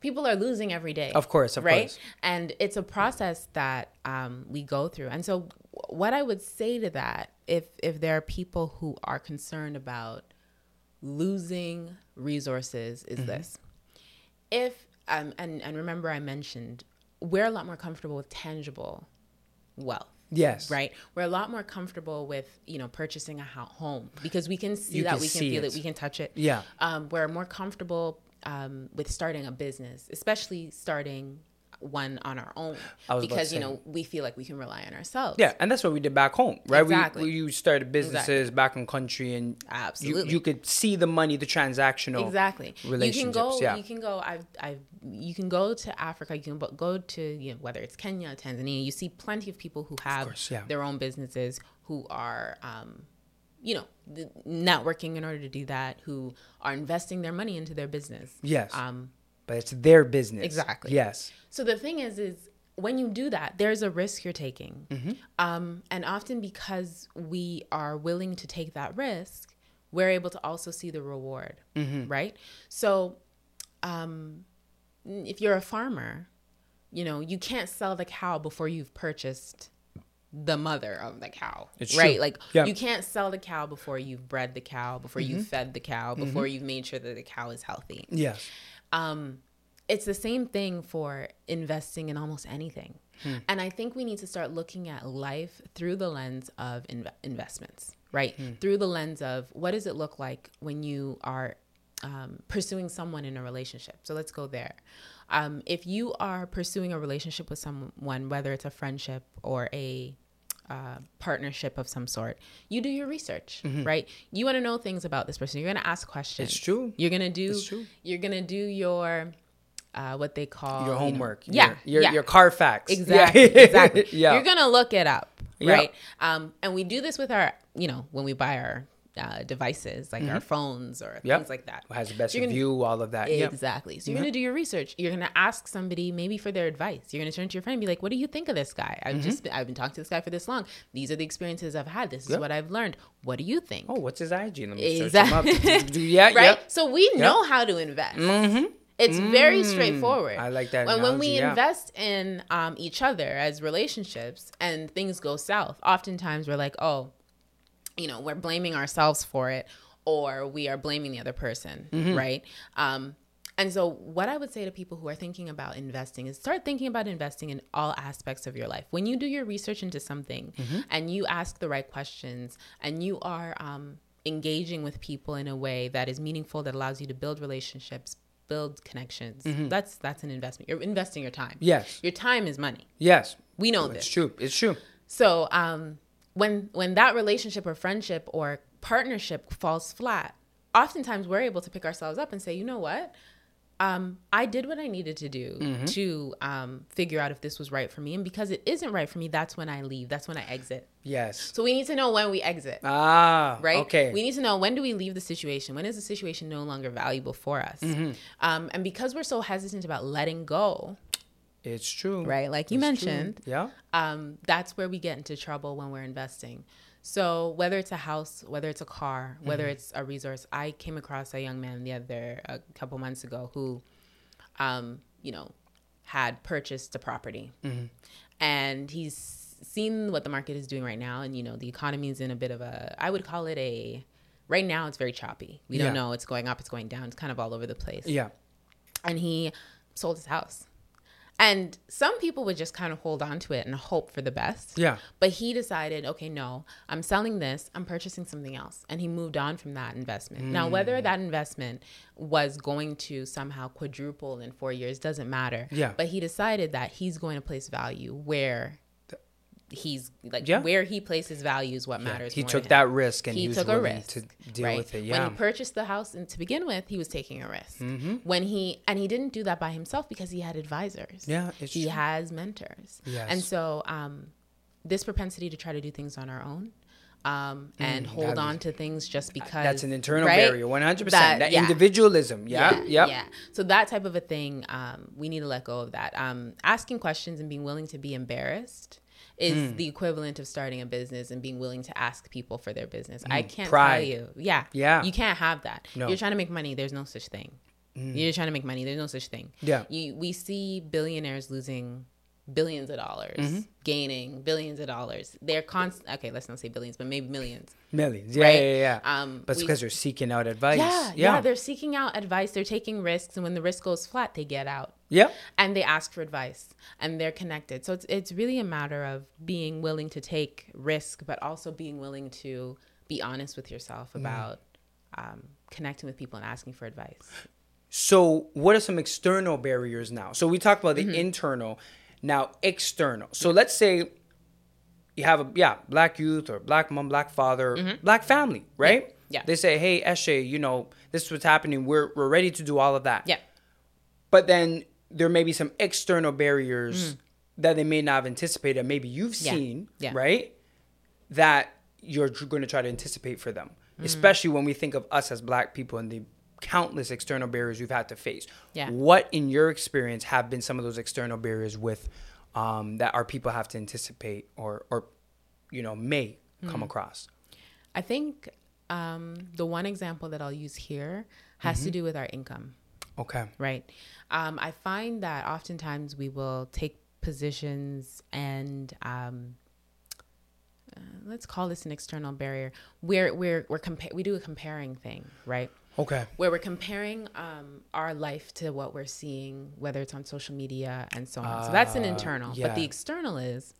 Speaker 3: people are losing every day.
Speaker 2: Of course, of
Speaker 3: right?
Speaker 2: course.
Speaker 3: And it's a process that um, we go through. And so, what I would say to that, if if there are people who are concerned about losing resources, is
Speaker 2: Mm-hmm.
Speaker 3: this: if um, and and remember, I mentioned we're a lot more comfortable with tangible wealth.
Speaker 2: Yes.
Speaker 3: Right, we're a lot more comfortable with you know purchasing a home because we can see
Speaker 2: You
Speaker 3: that,
Speaker 2: can
Speaker 3: we can feel
Speaker 2: it.
Speaker 3: it, we can touch it.
Speaker 2: Yeah.
Speaker 3: um, we're more comfortable um, with starting a business, especially starting one on our own,
Speaker 2: I was about to
Speaker 3: because you know we feel like we can rely on ourselves.
Speaker 2: Yeah, and that's what we did back home, right?
Speaker 3: Exactly.
Speaker 2: We, we you started businesses
Speaker 3: Exactly.
Speaker 2: back in country, and
Speaker 3: Absolutely.
Speaker 2: you, you could see the money, the transactional.
Speaker 3: exactly. You can go.
Speaker 2: yeah.
Speaker 3: You can go. I've. I've. You can go to Africa. You can go to you know whether it's Kenya, Tanzania. You see plenty of people who have
Speaker 2: course, yeah.
Speaker 3: their own businesses who are. Um, you know, networking in order to do that, who are investing their money into their business.
Speaker 2: Yes.
Speaker 3: Um,
Speaker 2: but it's their business.
Speaker 3: Exactly.
Speaker 2: Yes.
Speaker 3: So the thing is, is when you do that, there's a risk you're taking, um, and often because we are willing to take that risk, we're able to also see the reward, right? So, um, if you're a farmer, you know you can't sell the cow before you've purchased the mother of the cow,
Speaker 2: It's
Speaker 3: right?
Speaker 2: true.
Speaker 3: Like
Speaker 2: Yeah.
Speaker 3: you can't sell the cow before you've bred the cow, before you've fed the cow, before you've made sure that the cow is healthy
Speaker 2: Yes.
Speaker 3: Um, it's the same thing for investing in almost anything. And I think we need to start looking at life through the lens of inv- investments, right? Through the lens of what does it look like when you are um, pursuing someone in a relationship. So let's go there. Um, if you are pursuing a relationship with someone, whether it's a friendship or a uh, partnership of some sort, you do your research, right? You want to know things about this person. You're going to ask questions.
Speaker 2: It's true.
Speaker 3: You're gonna do.
Speaker 2: It's true.
Speaker 3: You're gonna do your, uh, what they call
Speaker 2: Your
Speaker 3: you know-
Speaker 2: homework.
Speaker 3: yeah,
Speaker 2: Your, your,
Speaker 3: yeah.
Speaker 2: your Carfax.
Speaker 3: exactly,
Speaker 2: Yeah.
Speaker 3: exactly. (laughs)
Speaker 2: yeah.
Speaker 3: You're gonna look it up,
Speaker 2: Yeah.
Speaker 3: right? Um, and we do this with our, you know, when we buy our uh, devices, like our phones or
Speaker 2: Yep.
Speaker 3: things like that.
Speaker 2: Has the best
Speaker 3: You're gonna-
Speaker 2: all of that. Yep.
Speaker 3: Exactly. So you're gonna do your research. You're gonna ask somebody maybe for their advice. You're gonna turn to your friend and be like, "What do you think of this guy? I've just been, I've been talking to this guy for this long. These are the experiences I've had. This is
Speaker 2: Yep.
Speaker 3: what I've learned. What do you think?"
Speaker 2: Oh, what's his IG? Let me search him up. (laughs) Yeah,
Speaker 3: right? So we know how to invest. It's very straightforward.
Speaker 2: Mm. I like that
Speaker 3: When, when we
Speaker 2: yeah.
Speaker 3: invest in um, each other as relationships and things go south, oftentimes we're like, oh, you know, we're blaming ourselves for it or we are blaming the other person,
Speaker 2: Mm-hmm.
Speaker 3: right? Um, and so, what I would say to people who are thinking about investing is start thinking about investing in all aspects of your life. When you do your research into something
Speaker 2: Mm-hmm.
Speaker 3: and you ask the right questions and you are um, engaging with people in a way that is meaningful, that allows you to build relationships, build connections, that's that's an investment. You're investing your time.
Speaker 2: Mm-hmm. Yes.
Speaker 3: Your time is money.
Speaker 2: Yes.
Speaker 3: We know
Speaker 2: It's
Speaker 3: this.
Speaker 2: It's true. It's true.
Speaker 3: So um, when when that relationship or friendship or partnership falls flat, oftentimes we're able to pick ourselves up and say, you know what, um, I did what I needed to do
Speaker 2: Mm-hmm.
Speaker 3: to um, figure out if this was right for me, and because it isn't right for me, that's when I leave. That's when I exit.
Speaker 2: Yes.
Speaker 3: So we need to know when we exit.
Speaker 2: Ah.
Speaker 3: Right.
Speaker 2: Okay.
Speaker 3: We need to know when do we leave the situation? When is the situation no longer valuable for us?
Speaker 2: Mm-hmm.
Speaker 3: Um, and because we're so hesitant about letting go,
Speaker 2: it's true.
Speaker 3: right? Like you
Speaker 2: It's true.
Speaker 3: mentioned,
Speaker 2: Yeah.
Speaker 3: um, that's where we get into trouble when we're investing. So whether it's a house, whether it's a car, whether
Speaker 2: Mm-hmm.
Speaker 3: it's a resource, I came across a young man the other a couple months ago who, um, you know, had purchased a property,
Speaker 2: Mm-hmm.
Speaker 3: and he's seen what the market is doing right now, and you know the economy is in a bit of a I would call it a right now it's very choppy. We
Speaker 2: Yeah.
Speaker 3: don't know it's going up, it's going down. It's kind of all over the place.
Speaker 2: Yeah.
Speaker 3: And he sold his house. And some people would just kind of hold on to it and hope for the best.
Speaker 2: Yeah.
Speaker 3: But he decided, okay, no, I'm selling this, I'm purchasing something else. And he moved on from that investment. Now,
Speaker 2: Mm.
Speaker 3: whether that investment was going to somehow quadruple in four years doesn't matter.
Speaker 2: Yeah.
Speaker 3: But he decided that he's going to place value where he's like
Speaker 2: Yeah.
Speaker 3: where he places values what matters.
Speaker 2: He took that risk and
Speaker 3: he,
Speaker 2: he,
Speaker 3: took a risk
Speaker 2: to deal
Speaker 3: right?
Speaker 2: with it. yeah.
Speaker 3: When he purchased the house and to begin with, he was taking a risk.
Speaker 2: Mm-hmm.
Speaker 3: When he and he didn't do that by himself because he had advisors.
Speaker 2: Yeah,
Speaker 3: he
Speaker 2: true.
Speaker 3: has mentors.
Speaker 2: Yes.
Speaker 3: And so um, this propensity to try to do things on our own. Um, and hold
Speaker 2: Mm, that
Speaker 3: on
Speaker 2: is-
Speaker 3: to things just because
Speaker 2: That's an internal
Speaker 3: right?
Speaker 2: barrier, 100%. That,
Speaker 3: yeah.
Speaker 2: individualism. Yeah.
Speaker 3: Yeah,
Speaker 2: Yep.
Speaker 3: So that type of a thing, um, we need to let go of that. Um, asking questions and being willing to be embarrassed is
Speaker 2: Hmm.
Speaker 3: the equivalent of starting a business and being willing to ask people for their business. I can't.
Speaker 2: Pride.
Speaker 3: tell you. Yeah.
Speaker 2: Yeah.
Speaker 3: You can't have that.
Speaker 2: No.
Speaker 3: You're trying to make money. There's no such thing. You're trying to make money. There's no such thing.
Speaker 2: Yeah.
Speaker 3: You, we see billionaires losing billions of dollars,
Speaker 2: Mm-hmm.
Speaker 3: gaining billions of dollars. They're constant. Okay, let's not say billions, but maybe millions.
Speaker 2: Millions. Yeah,
Speaker 3: Right?
Speaker 2: yeah, yeah.
Speaker 3: Um,
Speaker 2: but it's because they're seeking out advice.
Speaker 3: yeah,
Speaker 2: Yeah.
Speaker 3: yeah, They're seeking out advice. They're taking risks, and when the risk goes flat, they get out
Speaker 2: Yeah,
Speaker 3: and they ask for advice, and they're connected. So it's it's really a matter of being willing to take risk, but also being willing to be honest with yourself
Speaker 2: Mm.
Speaker 3: about um, connecting with people and asking for advice.
Speaker 2: So, what are some external barriers now? So, we talked about the
Speaker 3: Mm-hmm.
Speaker 2: internal, now external. So, let's say you have a yeah, black youth or black mom, black father, black family, right?
Speaker 3: Mm-hmm. Yeah.
Speaker 2: They say, "Hey, Eshe, you know, this is what's happening. We're we're ready to do all of that."
Speaker 3: Yeah,
Speaker 2: But then there may be some external barriers that they may not have anticipated. Maybe you've
Speaker 3: Mm. Yeah.
Speaker 2: seen,
Speaker 3: Yeah.
Speaker 2: right? That you're going to try to anticipate for them,
Speaker 3: Mm.
Speaker 2: especially when we think of us as black people in the countless external barriers we've had to face.
Speaker 3: Yeah.
Speaker 2: What, in your experience, have been some of those external barriers with um, that our people have to anticipate or, or you know, may
Speaker 3: Mm.
Speaker 2: come across?
Speaker 3: I think um, the one example that I'll use here has
Speaker 2: Mm-hmm.
Speaker 3: to do with our income.
Speaker 2: Okay.
Speaker 3: right? Um, I find that oftentimes we will take positions and um, uh, let's call this an external barrier. We're we're we're compa- we do a comparing thing, right?
Speaker 2: Okay.
Speaker 3: Where we're comparing um, our life to what we're seeing, whether it's on social media and so on. so that's an
Speaker 2: Ah,
Speaker 3: internal,
Speaker 2: yeah.
Speaker 3: but the external is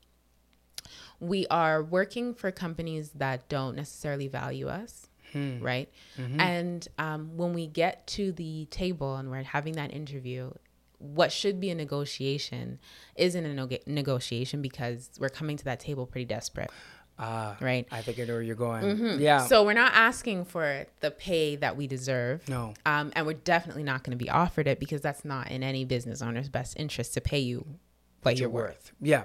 Speaker 3: we are working for companies that don't necessarily value us
Speaker 2: Hmm.
Speaker 3: right
Speaker 2: Mm-hmm.
Speaker 3: and um, when we get to the table and we're having that interview what should be a negotiation isn't a neg- negotiation because we're coming to that table pretty desperate
Speaker 2: Ah,
Speaker 3: right
Speaker 2: I think I know where you're going. Yeah.
Speaker 3: so we're not asking for the pay that we deserve
Speaker 2: No.
Speaker 3: um, and we're definitely not going to be offered it because that's not in any business owner's best interest to pay you what you're worth
Speaker 2: Yeah.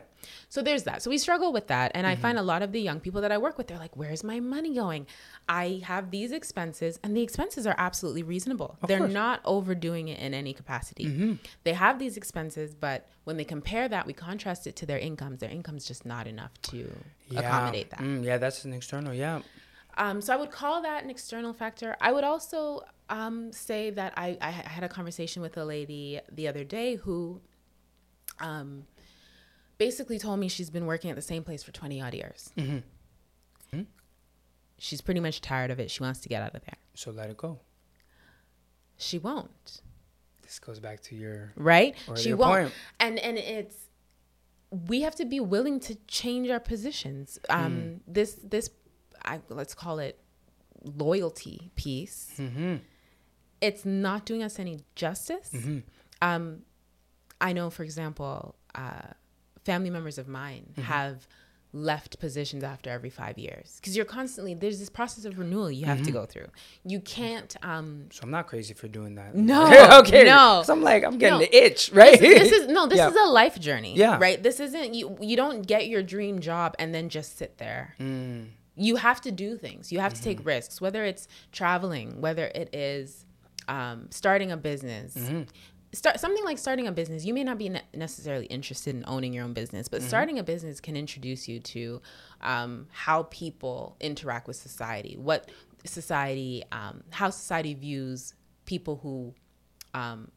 Speaker 3: So there's that. So we struggle with that. And I
Speaker 2: Mm-hmm.
Speaker 3: find a lot of the young people that I work with, they're like, where's my money going? I have these expenses, and the expenses are absolutely reasonable. they're
Speaker 2: course. Mm-hmm.
Speaker 3: not overdoing it in any capacity. They have these expenses, but when they compare that, we contrast it to their incomes. Their income's just not enough to
Speaker 2: Yeah.
Speaker 3: accommodate that.
Speaker 2: Mm, yeah, that's an external. Yeah.
Speaker 3: Um, so I would call that an external factor. I would also um, say that I, I had a conversation with a lady the other day who um, basically told me she's been working at the same place for 20 odd years. She's pretty much tired of it. She wants to get out of there.
Speaker 2: So let it go.
Speaker 3: She won't,
Speaker 2: This goes back to your
Speaker 3: right? She
Speaker 2: your
Speaker 3: won't.
Speaker 2: point.
Speaker 3: And and it's we have to be willing to change our positions. Um,
Speaker 2: Hmm.
Speaker 3: This this I, let's call it loyalty piece.
Speaker 2: Mm-hmm.
Speaker 3: It's not doing us any justice.
Speaker 2: Mm-hmm.
Speaker 3: Um, I know, for example, uh, family members of mine
Speaker 2: Mm-hmm.
Speaker 3: have left positions after every five years because you're constantly there's this process of renewal you have
Speaker 2: Mm-hmm.
Speaker 3: to go through. You can't. Um,
Speaker 2: So I'm not crazy for doing that.
Speaker 3: No, (laughs)
Speaker 2: okay.
Speaker 3: no.
Speaker 2: 'Cause I'm like I'm getting
Speaker 3: No.
Speaker 2: the itch, right?
Speaker 3: this is no this
Speaker 2: Yeah.
Speaker 3: is a life journey
Speaker 2: Yeah.
Speaker 3: right this isn't you you don't get your dream job and then just sit there
Speaker 2: Mm.
Speaker 3: you have to do things you have to
Speaker 2: Mm-hmm.
Speaker 3: take risks whether it's traveling whether it is um, starting a business
Speaker 2: Mm-hmm.
Speaker 3: Start something like starting a business you may not be ne- necessarily interested in owning your own business
Speaker 2: Mm-hmm.
Speaker 3: but starting a business can introduce you to um, how people interact with society what society um, how society views people who um,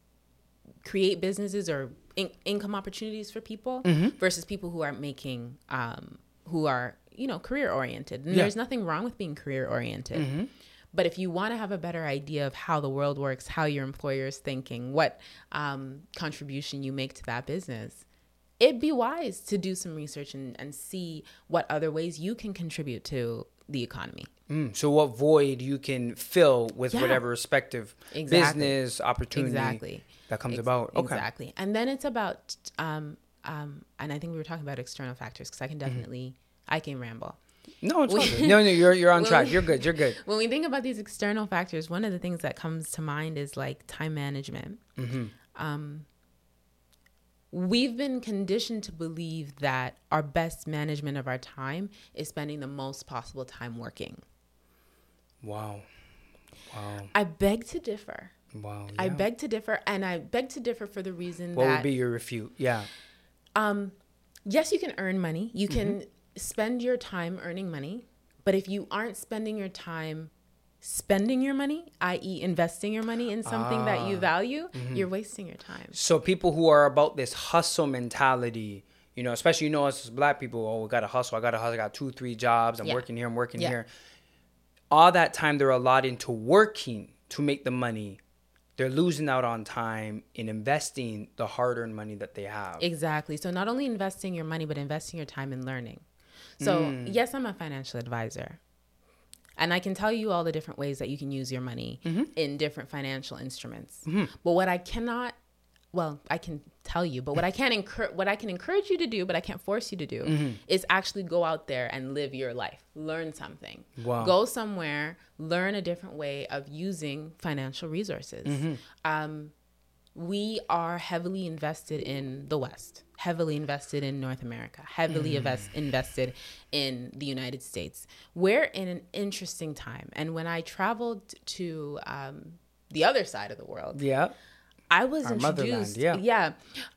Speaker 3: create businesses or in- income opportunities for people
Speaker 2: Mm-hmm.
Speaker 3: versus people who are making um, who are you know career oriented and
Speaker 2: Yeah.
Speaker 3: there's nothing wrong with being career oriented But if you want to have a better idea of how the world works, how your employer is thinking, what um, contribution you make to that business, it'd be wise to do some research and, and see what other ways you can contribute to the economy.
Speaker 2: Mm, so what void you can fill with
Speaker 3: Yeah.
Speaker 2: whatever respective
Speaker 3: Exactly.
Speaker 2: business opportunity
Speaker 3: Exactly.
Speaker 2: that comes
Speaker 3: Ex-
Speaker 2: about. Okay.
Speaker 3: Exactly. And then it's about, um, um, and I think we were talking about external factors because I
Speaker 2: Mm-hmm.
Speaker 3: can definitely, I can ramble.
Speaker 2: No, it's
Speaker 3: We-
Speaker 2: no, no, you're you're on (laughs) track.
Speaker 3: we-
Speaker 2: You're good. You're good. (laughs)
Speaker 3: When we think about these external factors, one of the things that comes to mind is like time management.
Speaker 2: Mm-hmm.
Speaker 3: Um, we've been conditioned to believe that our best management of our time is spending the most possible time working.
Speaker 2: Wow. Wow.
Speaker 3: I beg to differ.
Speaker 2: Wow.
Speaker 3: I beg to differ, and I beg to differ for the reason
Speaker 2: What
Speaker 3: that What
Speaker 2: would be your refute? Yeah.
Speaker 3: um, yes, you can earn money. You can
Speaker 2: Mm-hmm.
Speaker 3: Spend your time earning money. But if you aren't spending your time spending your money, i.e., investing your money in something that
Speaker 2: Ah.
Speaker 3: you value,
Speaker 2: Mm-hmm.
Speaker 3: you're wasting your time.
Speaker 2: So people who are about this hustle mentality, you know, especially you know us as black people, oh, we gotta hustle. I gotta hustle. I got two, three jobs. I'm
Speaker 3: Yeah.
Speaker 2: working here. I'm working
Speaker 3: Yeah.
Speaker 2: here. All that time they're allotting to working to make the money. They're losing out on time in investing the hard-earned money that they have.
Speaker 3: Exactly. So not only investing your money, but investing your time in learning. So
Speaker 2: Mm.
Speaker 3: yes, I'm a financial advisor. And I can tell you all the different ways that you can use your money
Speaker 2: Mm-hmm.
Speaker 3: in different financial instruments. But what I cannot well, I can tell you, but what I can encourage what I can encourage you to do, but I can't force you to do,
Speaker 2: Mm-hmm.
Speaker 3: is actually go out there and live your life. Learn something.
Speaker 2: Wow.
Speaker 3: Go somewhere, learn a different way of using financial resources.
Speaker 2: Mm-hmm.
Speaker 3: Um, we are heavily invested in the West, heavily invested in North America, heavily invest, invested in the United States. We're in an interesting time. And when I traveled to um, the other side of the world,
Speaker 2: yeah.
Speaker 3: I was
Speaker 2: Our motherland,
Speaker 3: introduced.
Speaker 2: yeah.
Speaker 3: yeah.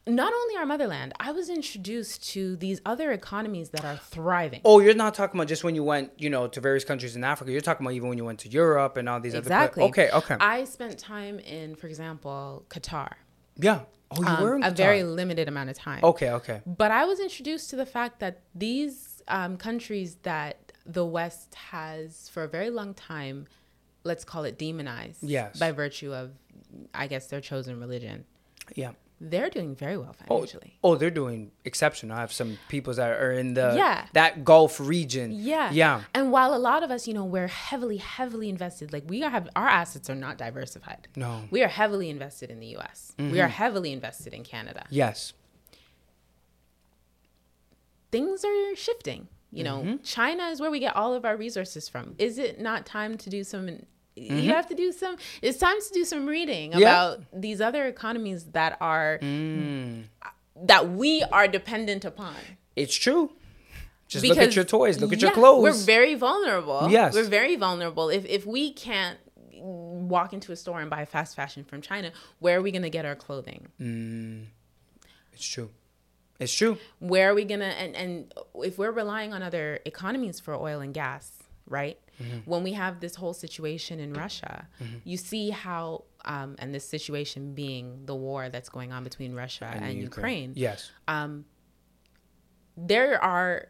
Speaker 3: Not only our motherland, I was introduced to these other economies that are thriving.
Speaker 2: Oh, you're not talking about just when you went, you know, to various countries in Africa. You're talking about even when you went to Europe and all these
Speaker 3: exactly.
Speaker 2: other. Okay. Okay.
Speaker 3: I spent time in, for example, Qatar.
Speaker 2: yeah. Oh, you
Speaker 3: Um,
Speaker 2: were in Qatar.
Speaker 3: a very limited amount of time.
Speaker 2: Okay. Okay.
Speaker 3: But I was introduced to the fact that these um, countries that the West has for a very long time, let's call it demonized,
Speaker 2: Yes.
Speaker 3: by virtue of, I guess, their chosen religion,
Speaker 2: Yeah.
Speaker 3: they're doing very well
Speaker 2: Oh,
Speaker 3: financially.
Speaker 2: oh, they're doing exceptional. I have some people that are in the
Speaker 3: Yeah.
Speaker 2: that Gulf region.
Speaker 3: Yeah.
Speaker 2: Yeah.
Speaker 3: And while a lot of us, you know, we're heavily, heavily invested, like we have our assets are not diversified.
Speaker 2: No. Mm-hmm.
Speaker 3: We are heavily invested in the US. We are heavily invested in Canada.
Speaker 2: Yes.
Speaker 3: things are shifting. You know,
Speaker 2: Mm-hmm.
Speaker 3: China is where we get all of our resources from. Is it not time to do some?
Speaker 2: Mm-hmm.
Speaker 3: You have to do some. It's time to do some reading
Speaker 2: Yeah.
Speaker 3: about these other economies that are
Speaker 2: Mm.
Speaker 3: that we are dependent upon.
Speaker 2: It's true. Just look at your toys. Look at your clothes.
Speaker 3: We're very vulnerable.
Speaker 2: Yes.
Speaker 3: we're very vulnerable. If if we can't walk into a store and buy fast fashion from China, where are we going to get our clothing?
Speaker 2: it's true. It's true.
Speaker 3: where are we gonna and and if we're relying on other economies for oil and gas right
Speaker 2: Mm-hmm.
Speaker 3: when we have this whole situation in russia you see how um, and this situation being the war that's going on between russia and,
Speaker 2: the
Speaker 3: ukraine,
Speaker 2: Yes.
Speaker 3: there are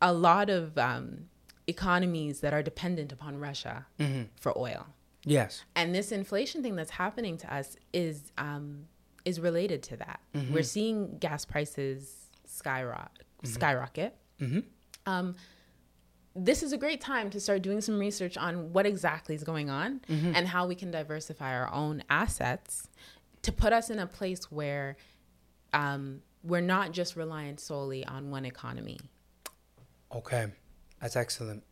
Speaker 3: a lot of um, economies that are dependent upon russia
Speaker 2: Mm-hmm.
Speaker 3: for oil
Speaker 2: Yes.
Speaker 3: and this inflation thing that's happening to us is um, is related to that.
Speaker 2: Mm-hmm.
Speaker 3: We're seeing gas prices skyrocket.
Speaker 2: Mm-hmm.
Speaker 3: Skyrocket. Um, this is a great time to start doing some research on what exactly is going on
Speaker 2: Mm-hmm.
Speaker 3: and how we can diversify our own assets to put us in a place where um, we're not just reliant solely on one economy.
Speaker 2: Okay. That's excellent.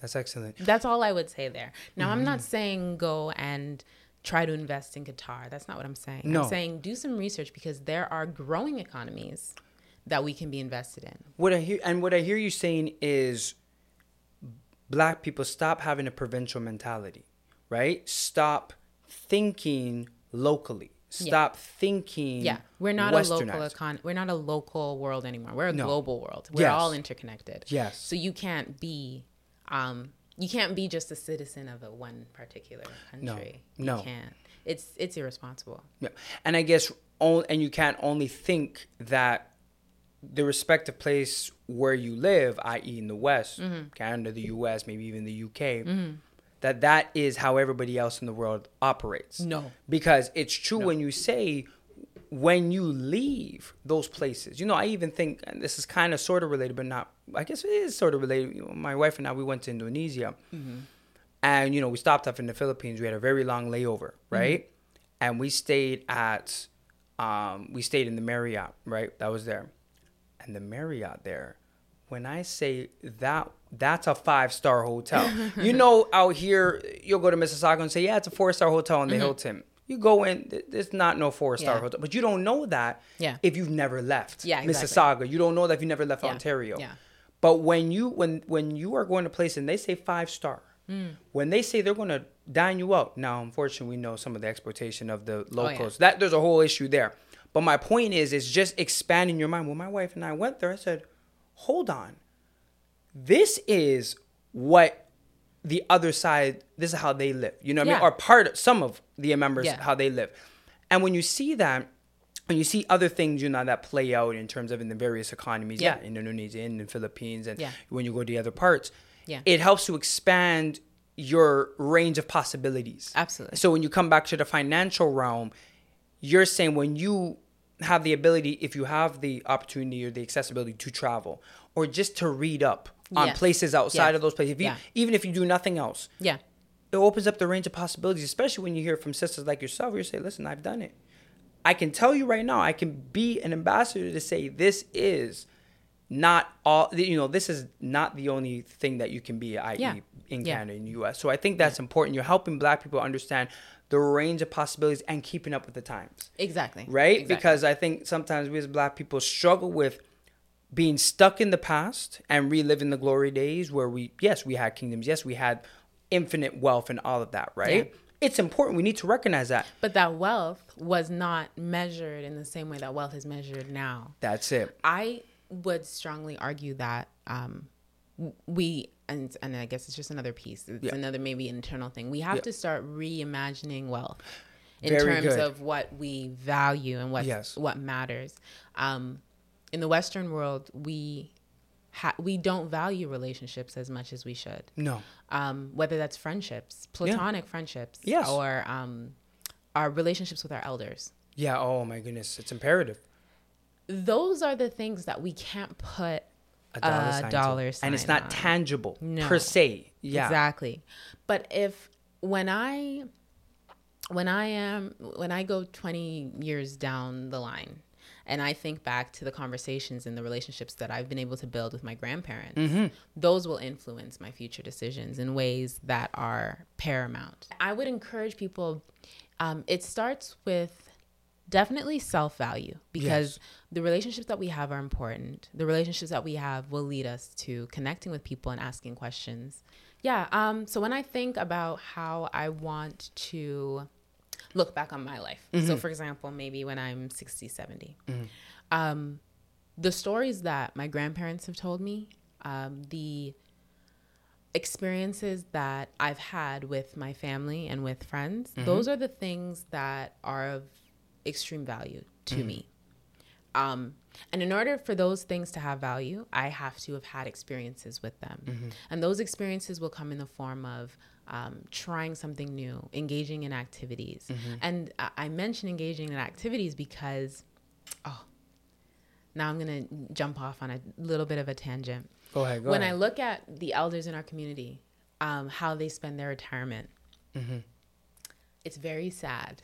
Speaker 2: That's excellent.
Speaker 3: That's all I would say there. Now, I'm
Speaker 2: Mm-hmm.
Speaker 3: not saying go and try to invest in Qatar. That's not what I'm saying.
Speaker 2: No.
Speaker 3: I'm saying do some research because there are growing economies that we can be invested in.
Speaker 2: What I hear and what I hear you saying is black people stop having a provincial mentality, right? Stop thinking locally. Stop thinking
Speaker 3: Yeah, we're not a local econ. We're not a local world anymore. We're a
Speaker 2: No.
Speaker 3: global world. We're
Speaker 2: Yes.
Speaker 3: all interconnected.
Speaker 2: Yes.
Speaker 3: So you can't be, um, you can't be just a citizen of a one particular country.
Speaker 2: No.
Speaker 3: you can't. It's it's irresponsible.
Speaker 2: Yeah. And I guess on, and you can't only think that the respective place where you live, i.e., in the West,
Speaker 3: Mm-hmm.
Speaker 2: Canada, the U.S., maybe even the U.K., that that is how everybody else in the world operates.
Speaker 3: No.
Speaker 2: Because it's true when you say when you leave those places. You know, I even think and this is kind of sort of related, but not. I guess it is sort of related. You know, my wife and I we went to Indonesia, and you know we stopped off in the Philippines. We had a very long layover, right? And we stayed at, um, we stayed in the Marriott, right? That was there, and the Marriott there. When I say that, that's a five star hotel. you (laughs) know, out here you'll go to Mississauga and say, yeah, it's a four star hotel in the Hilton. You go in, there's not no four star
Speaker 3: Yeah.
Speaker 2: hotel, but you don't know that
Speaker 3: Yeah.
Speaker 2: if you've never left
Speaker 3: Yeah, exactly.
Speaker 2: Mississauga. You don't know that if you never left
Speaker 3: Yeah.
Speaker 2: Ontario.
Speaker 3: Yeah.
Speaker 2: But when you when when you are going to place and they say five star,
Speaker 3: Mm.
Speaker 2: when they say they're going to dine you out, now unfortunately we know some of the exploitation of the
Speaker 3: Oh, yeah.
Speaker 2: locals. That there's a whole issue there. But my point is, is just expanding your mind. When my wife and I went there, I said, "Hold on, this is what the other side. This is how they live. You know what I mean?
Speaker 3: Yeah.
Speaker 2: Or part of some of the members
Speaker 3: Yeah.
Speaker 2: how they live. And when you see that, and you see other things, you know, that play out in terms of in the various economies, yeah,
Speaker 3: Yeah.
Speaker 2: in Indonesia, in the Philippines, and
Speaker 3: Yeah.
Speaker 2: when you go to the other parts,
Speaker 3: Yeah.
Speaker 2: it helps to expand your range of possibilities.
Speaker 3: Absolutely.
Speaker 2: So when you come back to the financial realm, you're saying when you have the ability, if you have the opportunity or the accessibility to travel, or just to read up on places outside of those places, if you,
Speaker 3: Yeah.
Speaker 2: even if you do nothing else,
Speaker 3: Yeah.
Speaker 2: it opens up the range of possibilities, especially when you hear from sisters like yourself, where you say, listen, I've done it. I can tell you right now, I can be an ambassador to say this is not all, you know, this is not the only thing that you can be, i.e.,
Speaker 3: Yeah.
Speaker 2: in
Speaker 3: Yeah.
Speaker 2: Canada and US. So I think that's important. You're helping black people understand the range of possibilities and keeping up with the times
Speaker 3: Exactly.
Speaker 2: right?
Speaker 3: Exactly.
Speaker 2: Because I think sometimes we as black people struggle with being stuck in the past and reliving the glory days where we, yes, we had kingdoms, yes, we had infinite wealth and all of that, right?
Speaker 3: Yeah.
Speaker 2: It's important. We need to recognize that.
Speaker 3: But that wealth was not measured in the same way that wealth is measured now.
Speaker 2: That's it.
Speaker 3: I would strongly argue that um, we and and I guess it's just another piece. It's
Speaker 2: Yeah.
Speaker 3: another maybe internal thing. We have
Speaker 2: Yeah.
Speaker 3: to start reimagining wealth in
Speaker 2: Very
Speaker 3: terms
Speaker 2: good.
Speaker 3: of what we value and what
Speaker 2: Yes.
Speaker 3: what matters. Um, in the Western world, we ha- we don't value relationships as much as we should.
Speaker 2: No.
Speaker 3: Um, whether that's friendships, platonic friendships,
Speaker 2: Yes.
Speaker 3: or um, our relationships with our elders.
Speaker 2: Yeah. Oh my goodness. It's imperative.
Speaker 3: Those are the things that we can't put
Speaker 2: A dollar
Speaker 3: A
Speaker 2: sign.
Speaker 3: dollar
Speaker 2: And it's not
Speaker 3: on.
Speaker 2: tangible
Speaker 3: No.
Speaker 2: per se. Yeah.
Speaker 3: Exactly. But if when I when I am when I go 20 years down the line and I think back to the conversations and the relationships that I've been able to build with my grandparents,
Speaker 2: Mm-hmm.
Speaker 3: those will influence my future decisions in ways that are paramount. I would encourage people um, it starts with definitely self value because
Speaker 2: Yes.
Speaker 3: the relationships that we have are important. The relationships that we have will lead us to connecting with people and asking questions. Yeah. Um, so when I think about how I want to look back on my life, so for example, maybe when I'm 60, 70, um, the stories that my grandparents have told me, um, the experiences that I've had with my family and with friends, those are the things that are of extreme value to me. Um, and in order for those things to have value, I have to have had experiences with them. And those experiences will come in the form of um, trying something new, engaging in activities. And I, I mention engaging in activities because, oh, now I'm going to jump off on a little bit of a tangent
Speaker 2: Go ahead. Go
Speaker 3: when I look at the elders in our community, um, how they spend their retirement, it's very sad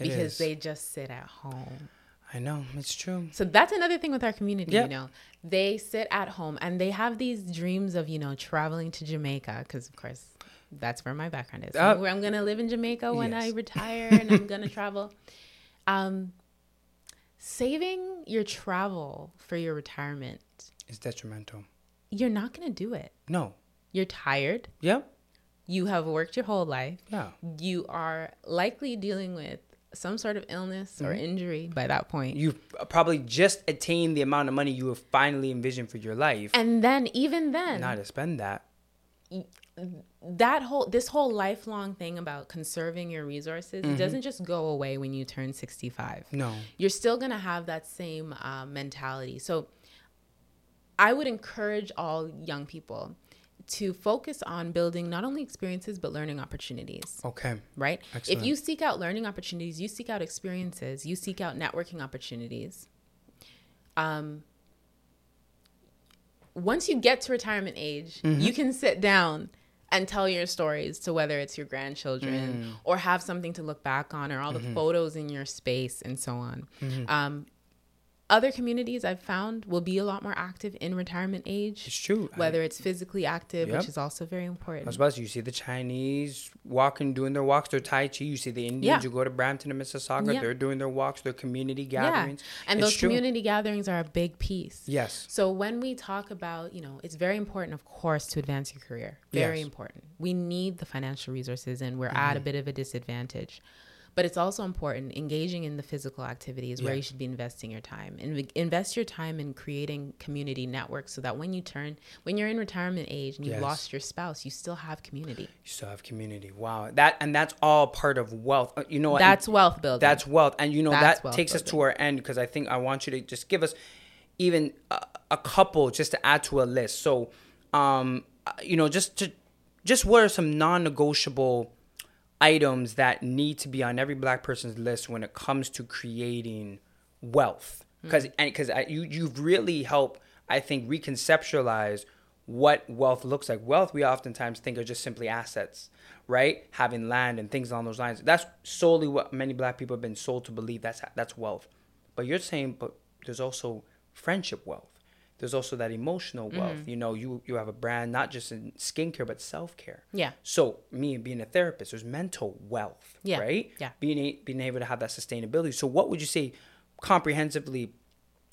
Speaker 2: It
Speaker 3: because
Speaker 2: is.
Speaker 3: they just sit at home.
Speaker 2: I know. It's true.
Speaker 3: So that's another thing with our community,
Speaker 2: Yeah.
Speaker 3: you know. They sit at home and they have these dreams of, you know, traveling to Jamaica because, of course, that's where my background is.
Speaker 2: Uh,
Speaker 3: where I'm going to live in Jamaica when I (laughs) retire and I'm going to travel. Um, saving your travel for your retirement,
Speaker 2: is detrimental.
Speaker 3: you're not going to do it.
Speaker 2: No.
Speaker 3: You're tired.
Speaker 2: Yep.
Speaker 3: You have worked your whole life.
Speaker 2: Yeah.
Speaker 3: You are likely dealing with some sort of illness or injury by that point.
Speaker 2: You've probably just attained the amount of money you have finally envisioned for your life.
Speaker 3: and then even then,
Speaker 2: Not to spend that.
Speaker 3: that whole this whole lifelong thing about conserving your resources
Speaker 2: Mm-hmm.
Speaker 3: it doesn't just go away when you turn 65
Speaker 2: No.
Speaker 3: you're still going to have that same uh, mentality so i would encourage all young people to focus on building not only experiences but learning opportunities.
Speaker 2: Okay.
Speaker 3: Right?
Speaker 2: Excellent.
Speaker 3: If you seek out learning opportunities, you seek out experiences, you seek out networking opportunities. Um once you get to retirement age,
Speaker 2: Mm-hmm.
Speaker 3: you can sit down and tell your stories to whether it's your grandchildren
Speaker 2: Mm.
Speaker 3: or have something to look back on or all
Speaker 2: Mm-hmm.
Speaker 3: the photos in your space and so on. Um, other communities I've found will be a lot more active in retirement age.
Speaker 2: It's true. I-
Speaker 3: Whether it's physically active,
Speaker 2: Yep.
Speaker 3: which is also very
Speaker 2: I was
Speaker 3: important.
Speaker 2: about to. You see the Chinese walking, doing their walks, their Tai Chi. You see the Indians
Speaker 3: Yeah.
Speaker 2: who go to Brampton and Mississauga.
Speaker 3: Yeah.
Speaker 2: They're doing their walks, their community gatherings. Yeah.
Speaker 3: And
Speaker 2: It's
Speaker 3: those
Speaker 2: true.
Speaker 3: community gatherings are a big piece.
Speaker 2: Yes.
Speaker 3: So when we talk about, you know, it's very important, of course, to advance your career. Very
Speaker 2: Yes.
Speaker 3: important. We need the financial resources, and we're at
Speaker 2: Mm-hmm.
Speaker 3: a bit of a disadvantage. But it's also important engaging in the physical activities where
Speaker 2: Yeah.
Speaker 3: you should be investing your time. And invest your time in creating community networks so that when you turn, when you're in retirement age and you've
Speaker 2: Yes.
Speaker 3: lost your spouse, you still have community.
Speaker 2: You still have community. Wow. That and that's all part of wealth. Uh, You know what?
Speaker 3: That's wealth building.
Speaker 2: That's wealth. And you know
Speaker 3: That's
Speaker 2: that takes us to our end because I think I want you to just give us even a, a couple just to add to a list. So, um, uh, you know, just to just what are some non-negotiable items that need to be on every black person's list when it comes to creating wealth? Hmm. Because and because you you've really helped I think reconceptualize what wealth looks like. Wealth we oftentimes think are just simply assets, right? Having land and things along those lines. That's solely what many black people have been sold to believe. That's that's wealth. But you're saying, but there's also friendship wealth. There's also that emotional wealth. Mm-hmm. You know, you you have a brand not just in skincare but self care.
Speaker 3: Yeah.
Speaker 2: So me being a therapist, there's mental wealth.
Speaker 3: Yeah.
Speaker 2: Right.
Speaker 3: Yeah.
Speaker 2: Being a, being able to have that sustainability. So what would you say, comprehensively,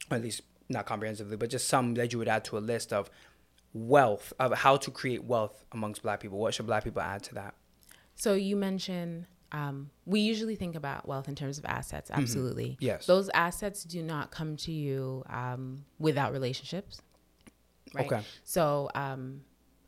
Speaker 2: or at least not comprehensively, but just some that you would add to a list of wealth of how to create wealth amongst Black people? What should Black people add to that?
Speaker 3: So you mentioned um, we usually think about wealth in terms of assets. Absolutely.
Speaker 2: Mm-hmm. Yes.
Speaker 3: Those assets do not come to you um, without relationships. Right.
Speaker 2: Okay.
Speaker 3: So um,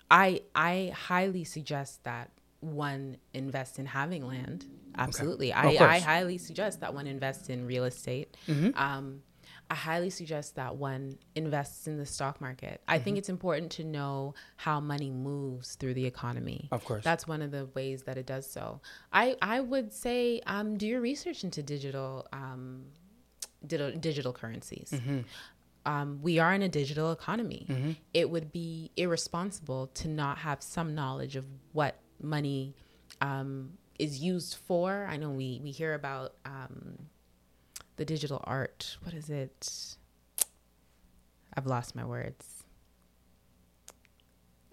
Speaker 3: I I highly suggest that one invest in having land. Absolutely.
Speaker 2: Of
Speaker 3: I, I.
Speaker 2: Mm-hmm.
Speaker 3: highly suggest that one invests in real estate. Um, I highly suggest that one invests in the stock market. I
Speaker 2: Mm-hmm.
Speaker 3: think it's important to know how money moves through the economy.
Speaker 2: Of course.
Speaker 3: That's one of the ways that it does so. I, I would say um, do your research into digital um, digital, digital currencies.
Speaker 2: Mm-hmm.
Speaker 3: Um, we are in a digital economy. It would be irresponsible to not have some knowledge of what money um, is used for. I know we, we hear about um, the digital art. What is it? I've lost my words.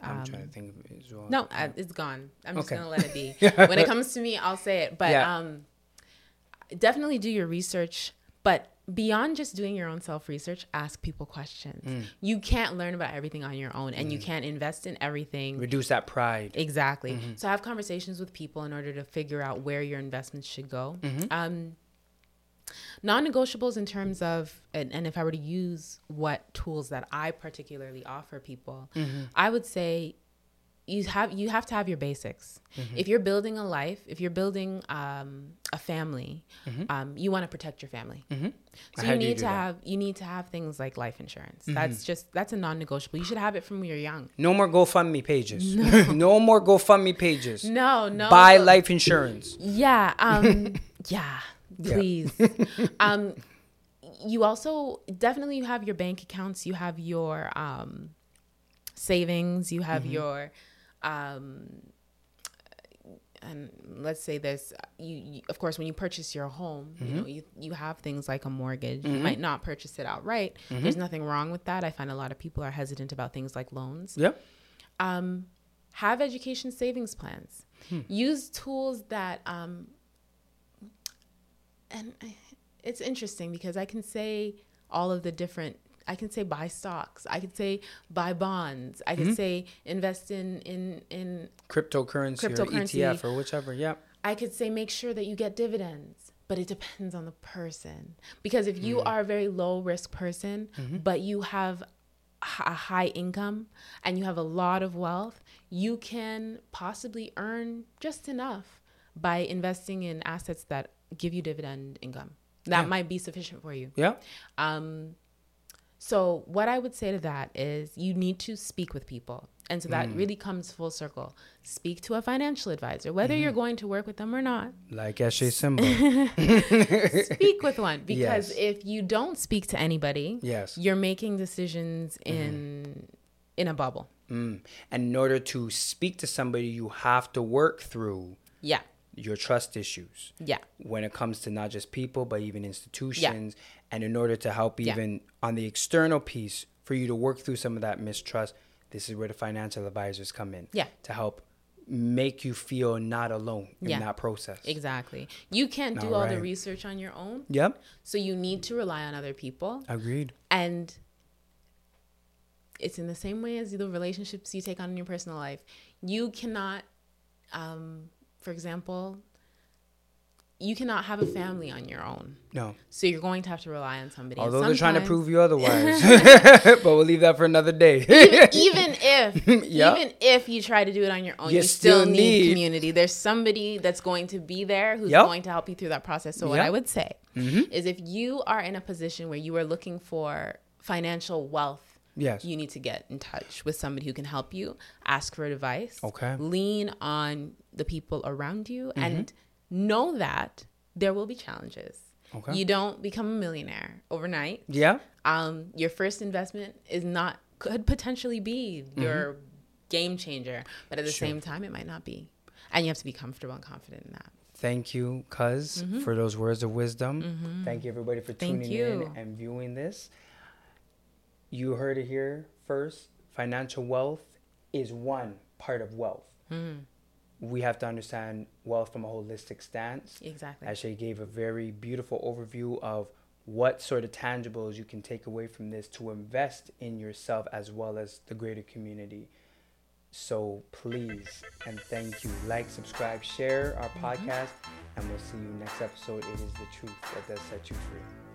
Speaker 2: I'm
Speaker 3: Um,
Speaker 2: trying to think of it as well.
Speaker 3: No, I, it's gone. I'm just gonna let it be. (laughs) when it comes to me, I'll say it. But
Speaker 2: Yeah.
Speaker 3: um, definitely do your research. But beyond just doing your own self research, ask people questions.
Speaker 2: Mm.
Speaker 3: You can't learn about everything on your own, and you can't invest in everything.
Speaker 2: Reduce that pride.
Speaker 3: Exactly.
Speaker 2: Mm-hmm.
Speaker 3: So have conversations with people in order to figure out where your investments should go.
Speaker 2: Mm-hmm.
Speaker 3: Um, non-negotiables in terms of and, and if I were to use what tools that I particularly offer people,
Speaker 2: Mm-hmm.
Speaker 3: I would say you have you have to have your basics.
Speaker 2: Mm-hmm.
Speaker 3: If you're building a life, if you're building um, a family, um, you want to protect your family. So
Speaker 2: Mm-hmm. How
Speaker 3: you
Speaker 2: do you
Speaker 3: need to
Speaker 2: that? Mm-hmm.
Speaker 3: have you need to have things like life insurance. That's just that's a non-negotiable. You should have it from when you're young.
Speaker 2: No more GoFundMe pages. No, (laughs) more GoFundMe pages.
Speaker 3: No, no.
Speaker 2: Buy life insurance.
Speaker 3: Yeah. Um, (laughs) yeah. Please. (laughs) um, you also definitely you have your bank accounts. You have your um, savings. You have your um, and let's say this you, you of course when you purchase your home you know you, you have things like a mortgage you might not purchase it outright there's nothing wrong with that i find a lot of people are hesitant about things like loans
Speaker 2: Yep.
Speaker 3: um, have education savings plans. Use tools that, um, and I- it's interesting because I can say all of the different. I can say buy stocks. I could say buy bonds. I could mm-hmm. say invest in in in.
Speaker 2: Cryptocurrency, or ETF or whichever. Yep.
Speaker 3: I could say make sure that you get dividends, but it depends on the person. Because if you mm. are a very low risk person, mm-hmm. but you have a high income and you have a lot of wealth, you can possibly earn just enough by investing in assets that give you dividend income. That
Speaker 2: Yeah.
Speaker 3: might be sufficient for you.
Speaker 2: Yeah.
Speaker 3: Um, so what I would say to that is you need to speak with people. And so that really comes full circle. Speak to a financial advisor, whether you're going to work with them or not.
Speaker 2: Like Eshe Simba. (laughs)
Speaker 3: speak with one (laughs) because
Speaker 2: Yes.
Speaker 3: if you don't speak to anybody,
Speaker 2: Yes.
Speaker 3: you're making decisions in in a bubble.
Speaker 2: Mm. And in order to speak to somebody, you have to work through
Speaker 3: Yeah.
Speaker 2: Your trust issues
Speaker 3: Yeah.
Speaker 2: when it comes to not just people, but even institutions. And in order to help
Speaker 3: Yeah.
Speaker 2: even on the external piece, for you to work through some of that mistrust, this is where the financial advisors come in.
Speaker 3: Yeah.
Speaker 2: To help make you feel not alone in
Speaker 3: Yeah.
Speaker 2: that process.
Speaker 3: Exactly. You can't do
Speaker 2: All
Speaker 3: all the research on your own.
Speaker 2: Yep.
Speaker 3: So you need to rely on other people.
Speaker 2: Agreed.
Speaker 3: And it's in the same way as the relationships you take on in your personal life. You cannot, um, for example, you cannot have a family on your own.
Speaker 2: No.
Speaker 3: So you're going to have to rely on somebody.
Speaker 2: Although they're trying to prove you otherwise. (laughs) (laughs) but we'll leave that for another day.
Speaker 3: even if (laughs)
Speaker 2: Yeah.
Speaker 3: even if you try to do it on your own,
Speaker 2: You
Speaker 3: you, still,
Speaker 2: still
Speaker 3: need,
Speaker 2: need-
Speaker 3: community. There's somebody that's going to be there who's
Speaker 2: Yep.
Speaker 3: going to help you through that process. So what
Speaker 2: Yep. Mm-hmm.
Speaker 3: I would say is if you are in a position where you are looking for financial wealth,
Speaker 2: Yes.
Speaker 3: you need to get in touch with somebody who can help you, ask for advice,
Speaker 2: Okay.
Speaker 3: lean on the people around you
Speaker 2: Mm-hmm.
Speaker 3: and know that there will be challenges.
Speaker 2: Okay.
Speaker 3: You don't become a millionaire overnight
Speaker 2: yeah.
Speaker 3: um, your first investment is not could potentially be your game changer, but at the
Speaker 2: Mm-hmm. Sure.
Speaker 3: same time, it might not be, and you have to be comfortable and confident in that.
Speaker 2: Thank you, Cuz, for those words of wisdom. Thank you, everybody, for tuning in and viewing this. You heard it here first. Financial wealth is one part of wealth. Hmm. We have to understand wealth from a holistic stance.
Speaker 3: Exactly.
Speaker 2: Eshe gave a very beautiful overview of what sort of tangibles you can take away from this to invest in yourself as well as the greater community. So please and thank you. Like, subscribe, share our mm-hmm. podcast, and we'll see you next episode. It is the truth that does set you free.